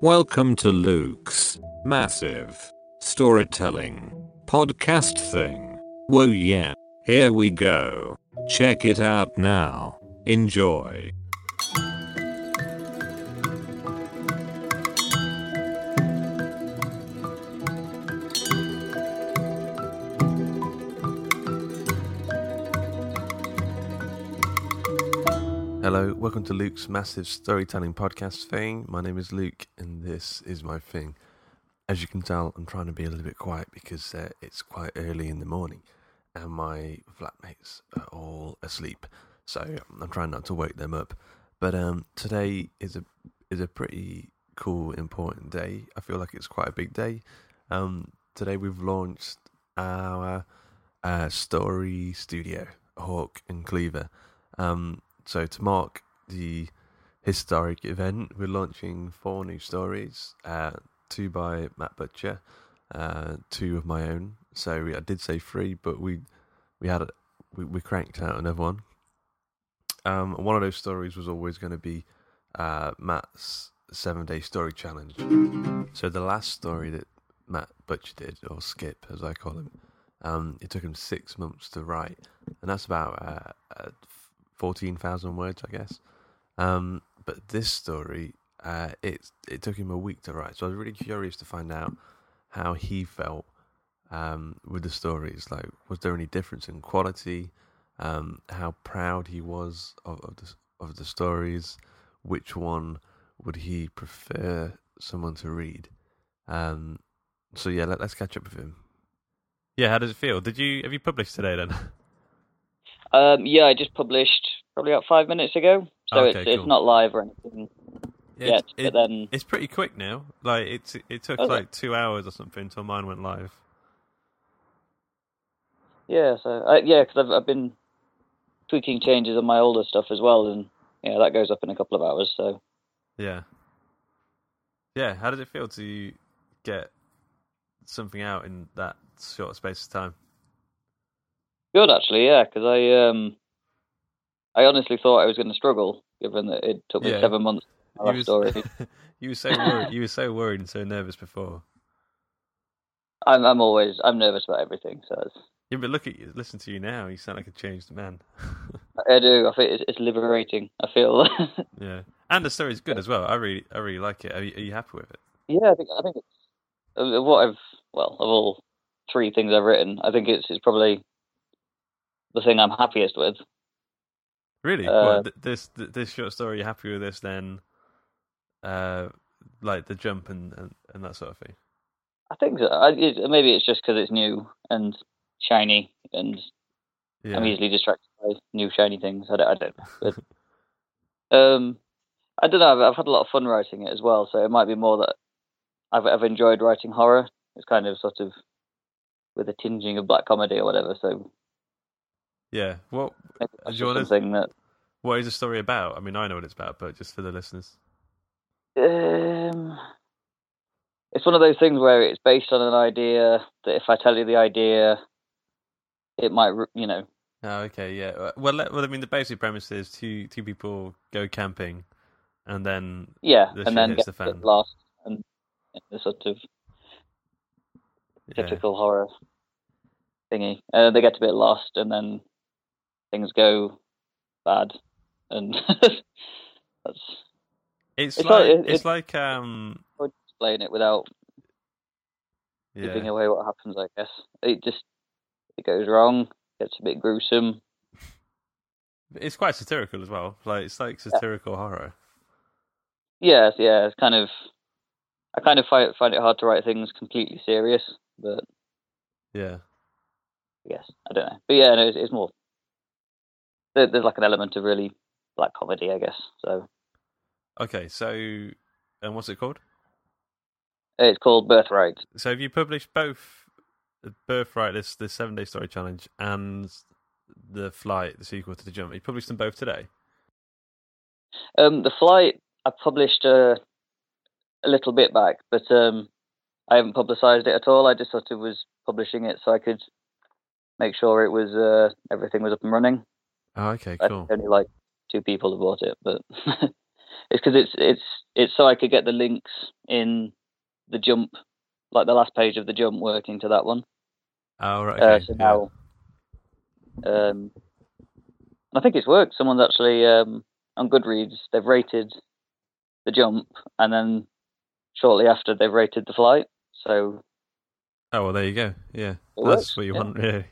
Welcome to Luke's massive storytelling podcast thing. Whoa, yeah, here we go. Check it out now. Enjoy. Hello, welcome to Luke's massive storytelling podcast thing. My name is Luke, and this is my thing. As you can tell, I'm trying to be a little bit quiet because uh, it's quite early in the morning, and my flatmates are all asleep. So I'm trying not to wake them up. But um, today is a is a pretty cool, important day. I feel like it's quite a big day. Um, today we've launched our uh, story studio, Hawk and Cleaver. Um, so, to mark the historic event, we're launching four new stories uh, two by Matt Butcher, uh, two of my own. So, we, I did say three, but we we had we, we cranked out another one. Um, one of those stories was always going to be uh, Matt's seven day story challenge. So, the last story that Matt Butcher did, or Skip as I call him, um, it took him six months to write, and that's about uh, a 14,000 words, I guess. Um, but this story, uh, it, it took him a week to write. So I was really curious to find out how he felt um, with the stories. Like, was there any difference in quality? Um, how proud he was of, of, the, of the stories? Which one would he prefer someone to read? Um, so yeah, let, us catch up with him. Yeah, how does it feel? Did you have you published today then? Um, yeah, I just published probably about five minutes ago, so Okay, it's cool. it's not live or anything yet. it, but then it's pretty quick now. Like it's it took Oh, is it? like two hours or something until mine went live. yeah, so I, yeah, because I've I've been tweaking changes on my older stuff as well, and yeah, that goes up in a couple of hours. So Yeah. Yeah, how did it feel to get something out in that short space of time? Good actually, yeah, because I um I honestly thought I was going to struggle, given that it took me Yeah. seven months. to You a story. you were so worried. you were so worried and so nervous before. I'm I'm always I'm nervous about everything, so it's, Yeah, but look at you. Listen to you now. You sound like a changed man. I do. I feel it's, it's liberating. I feel. yeah, and the story's good as well. I really, I really like it. Are you, are you happy with it? Yeah, I think I think it's of what I've well of all three things I've written. I think it's it's probably the thing I'm happiest with. Really? Uh, what, th- this th- this short story? You happy with this? Then, uh, like the jump and, and, and that sort of thing. I think so. I, it, maybe it's just because it's new and shiny, and Yeah. I'm easily distracted by new shiny things. I don't, I don't know. But, um, I don't know. I've, I've had a lot of fun writing it as well, so it might be more that I've I've enjoyed writing horror. It's kind of sort of with a tinging of black comedy or whatever. So yeah. What maybe Do you that What is the story about? I mean, I know what it's about, but just for the listeners. Um, it's one of those things where it's based on an idea that if I tell you the idea, it might, you know, Oh, okay, yeah. Uh, Well, let- well, I mean, the basic premise is two two people go camping, and then yeah, The and then hits the fan. lost and the sort of yeah. typical horror thingy. Uh, they get a bit lost, and then things go bad, and that's It's, It's like like- it- it's it- like um explain it without giving away what happens. I guess it just it goes wrong, gets a bit gruesome. it's quite satirical as well. Like it's like satirical horror. Yes, yeah, it's kind of. I kind of find find it hard to write things completely serious, but Yeah, I guess I don't know. But yeah, no, it's, it's more. There, there's like an element of really black comedy, I guess. So Okay, so and what's it called? it's called Birthright. So have you published both the Birthright, this the seven day story challenge, and the Flight, the sequel to the Jump? You published them both today. Um, the flight I published uh, a little bit back, but um, I haven't publicised it at all. I just sort of was publishing it so I could make sure it was uh, everything was up and running. Oh, okay, cool. only like two people have bought it, but it's because it's it's it's so I could get the links in the jump, like the last page of the jump, working to that one. Oh, right. Uh, so now, um, I think it's worked. Someone's actually um, on Goodreads. They've rated the jump, and then shortly after they've rated the flight. So Oh well, there you go. Yeah, that's works, what you yeah. want, really. it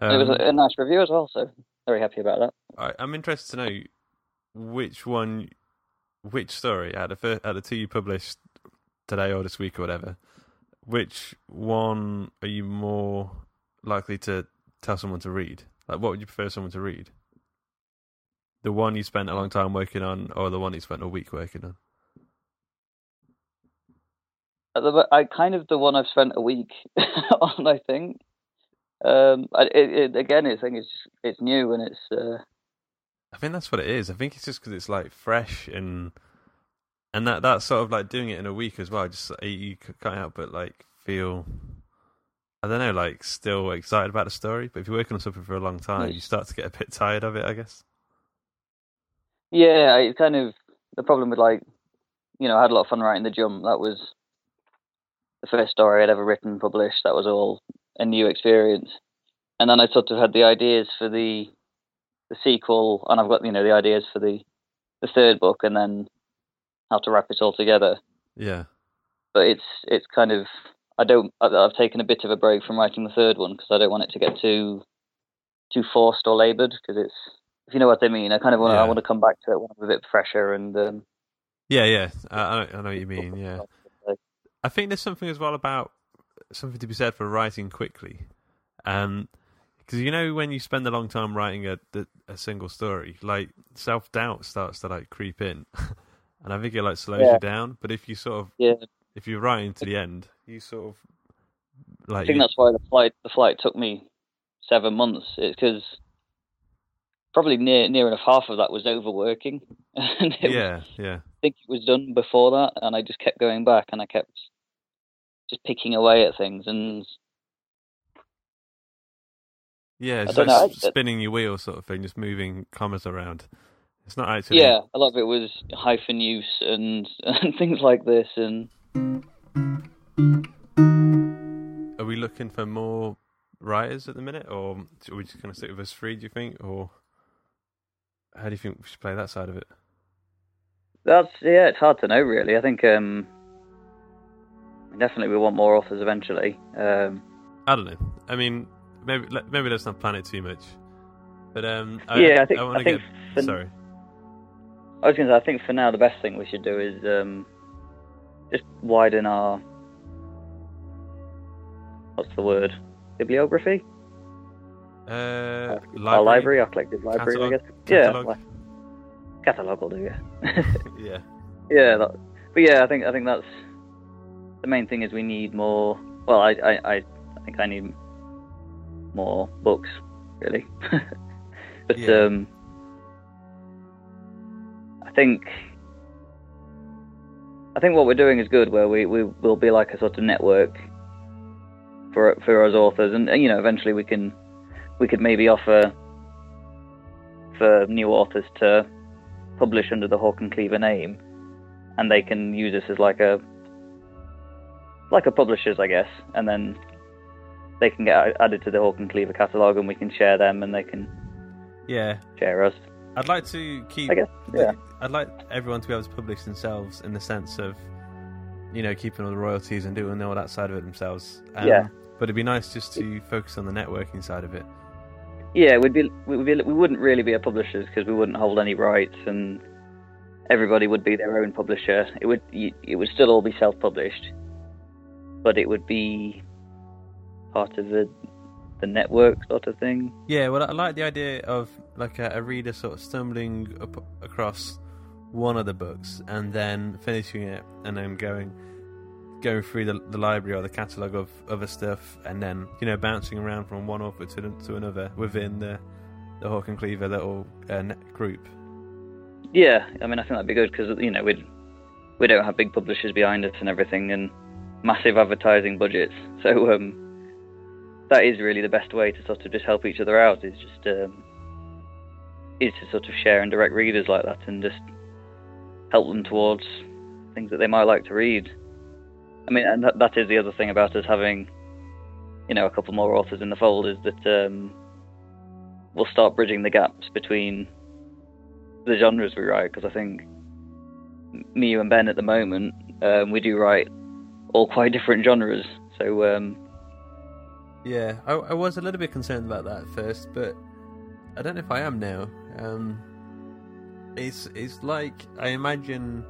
was Um, a, a nice review as well. So very happy about that. I, I'm interested to know which one, which story out of out of the two you published today or this week or whatever, which one are you more likely to tell someone to read? Like, what would you prefer someone to read? The one you spent a long time working on, or the one you spent a week working on? I kind of the one I've spent a week on. I think. Um, it, it, again, I think it's it's new and it's uh, I think that's what it is. I think it's just because it's like fresh and and that that's sort of like doing it in a week as well. Just uh, you can't help but like feel. I don't know, like still excited about the story, but if you're working on something for a long time, Yes. you start to get a bit tired of it, I guess. Yeah, it's kind of the problem with like, you know, I had a lot of fun writing the jump. That was the first story I'd ever written, published. That was all a new experience. And then I sort of had the ideas for the the sequel, and I've got you know the ideas for the the third book, and then how to wrap it all together. Yeah, But it's it's kind of I don't I've, taken a bit of a break from writing the third one because I don't want it to get too too forced or laboured because it's if you know what I mean. I kind of want to Yeah. I want to come back to it when I'm a bit fresher and. Um, yeah, yeah. I, I know what you mean. Yeah, I think there's something as well about something to be said for writing quickly, um, because you know when you spend a long time writing a a single story, like self doubt starts to like creep in, and I think it like slows Yeah. you down. But if you sort of Yeah, if you're writing to the end, you sort of like. I think you- that's why the flight the flight took me seven months. It's because probably near near enough half of that was overworking, and it was, yeah, yeah, I think it was done before that, and I just kept going back, and I kept just picking away at things, and yeah. It's like know, spinning your wheel sort of thing, just moving commas around. It's not actually yeah, a lot of it was hyphen use and and things like this, and Are we looking for more writers at the minute, or are we just going to stick with us three? Do you think, or how do you think we should play that side of it? that's yeah, it's hard to know really. I think um, definitely we want more authors eventually. Um, I don't know. I mean, maybe maybe let's not plan it too much. But um, I, Yeah, I think- wanna I think get. for- Sorry. I was going to say, I think for now the best thing we should do is um, just widen our what's the word bibliography, Uh, our library, our collective library, Catalogue? I guess. Catalogue? Yeah, catalog will do. Yeah, Yeah. yeah. That, but yeah, I think I think that's the main thing is we need more. Well, I I I, think I need more books really, but Yeah. um, I think. I think what we're doing is good, where we, we will be like a sort of network for for us authors, and you know, eventually we can we could maybe offer for new authors to publish under the Hawk and Cleaver name, and they can use us as like a like a publishers, I guess, and then they can get added to the Hawk and Cleaver catalog, and we can share them, and they can Yeah. share us. I'd like to keep. I guess, yeah. I'd like everyone to be able to publish themselves in the sense of, you know, keeping all the royalties and doing all that side of it themselves. Um, Yeah. But it'd be nice just to focus on the networking side of it. Yeah, we'd be we would be we wouldn't really be a publishers because we wouldn't hold any rights, and everybody would be their own publisher. It would it would still all be self-published, but it would be part of the the network sort of thing. Yeah, well, I like the idea of like a, a reader sort of stumbling up across one of the books and then finishing it and then going going through the, the library or the catalogue of other stuff and then you know bouncing around from one author to, to another within the the Hawk and Cleaver little uh, group. Yeah, I mean, I think that'd be good because you know we we don't have big publishers behind us and everything, and massive advertising budgets. So um, that is really the best way to sort of just help each other out. Is just um, is to sort of share and direct readers like that, and just help them towards things that they might like to read. I mean, and that, that is the other thing about us having, you know, a couple more authors in the fold is that um, we'll start bridging the gaps between the genres we write. Because I think me, you, and Ben at the moment, um, we do write all quite different genres. So um, yeah, I, I, was a little bit concerned about that at first, but I don't know if I am now. Um, it's it's like I imagine.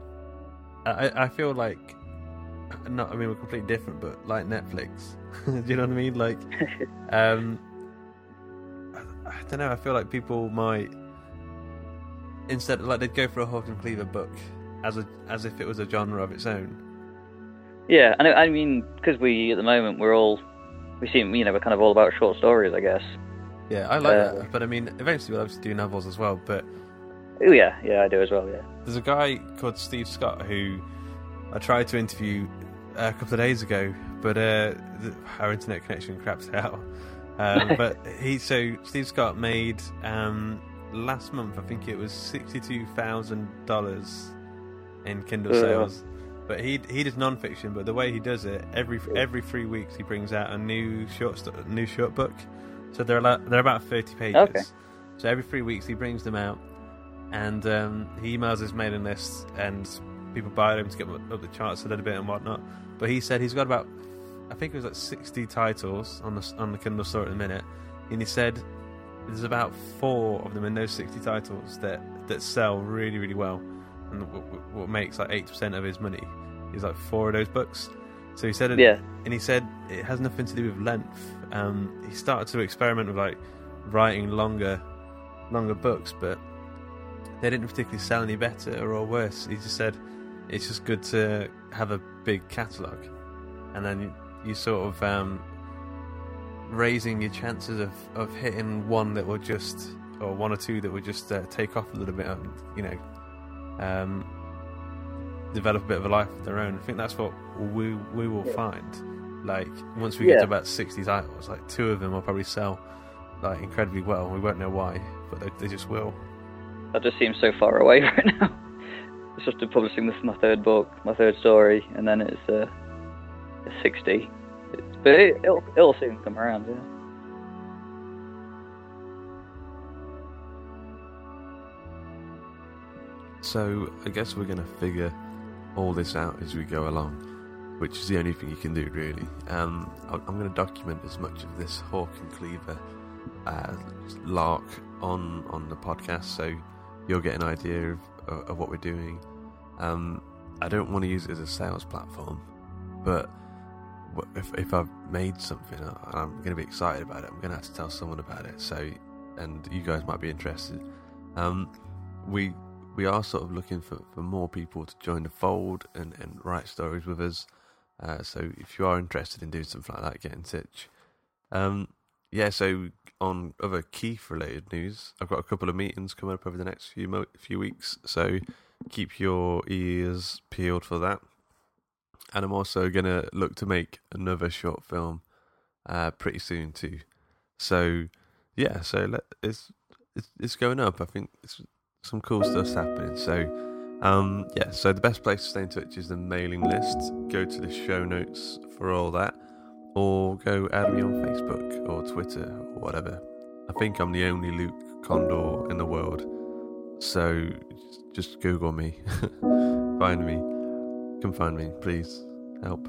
I I feel like not. I mean, we're completely different, but like Netflix. Do you know what I mean? Like, um, I, I don't know. I feel like people might instead like they'd go for a Hawk and Cleaver book as a as if it was a genre of its own. Yeah, and I mean, because we at the moment we're all we seem you know we're kind of all about short stories, I guess. Yeah, I like uh, that, but I mean, eventually we'll obviously do novels as well. But oh yeah, yeah, I do as well. Yeah. There's a guy called Steve Scott who I tried to interview a couple of days ago, but uh, our internet connection craps out. Um, but he so Steve Scott made um, last month, I think it was sixty-two thousand dollars in Kindle sales. But he he does non-fiction, but the way he does it, every every three weeks he brings out a new short st- new short book. So they're about, they're about thirty pages. Okay. So every three weeks he brings them out, and um, he emails his mailing list, and people buy them to get up the charts a little bit and whatnot. But he said he's got about, I think it was like sixty titles on the on the Kindle store at the minute, and he said there's about four of them in those sixty titles that that sell really really well, and what, makes like eight percent of his money is like four of those books. So he said, it, yeah, and he said it has nothing to do with length. Um, he started to experiment with like writing longer, longer books, but they didn't particularly sell any better or worse. He just said it's just good to have a big catalogue, and then you, you sort of um, raising your chances of, of hitting one that will just or one or two that would just uh, take off a little bit and you know um, develop a bit of a life of their own. I think that's what we we will find. Like once we yeah. get to about sixty titles, like two of them will probably sell like incredibly well. We won't know why, but they, they just will. That just seems so far away right now. It's just publishing this my third book, my third story, and then it's uh, sixty. It's, but it, will it'll soon come around, yeah. So I guess we're going to figure all this out as we go along, which is the only thing you can do, really. Um, I'm going to document as much of this Hawk and Cleaver uh, lark on on the podcast, so you'll get an idea of, of what we're doing. Um, I don't want to use it as a sales platform, but if, if I've made something and I'm going to be excited about it, I'm going to have to tell someone about it. So, and you guys might be interested. Um, we we are sort of looking for, for more people to join the fold and, and write stories with us. Uh, so if you are interested in doing something like that, get in touch. Um, yeah, so on other Keith related news, I've got a couple of meetings coming up over the next few mo- few weeks. So keep your ears peeled for that. And I'm also going to look to make another short film uh, pretty soon too. So yeah, so let, it's, it's it's going up. I think it's some cool stuff's happening. So, um, yeah, so the best place to stay in touch is the mailing list. Go to the show notes for all that, or go add me on Facebook or Twitter or whatever. I think I'm the only Luke Condor in the world. So just Google me, find me, come find me, please help.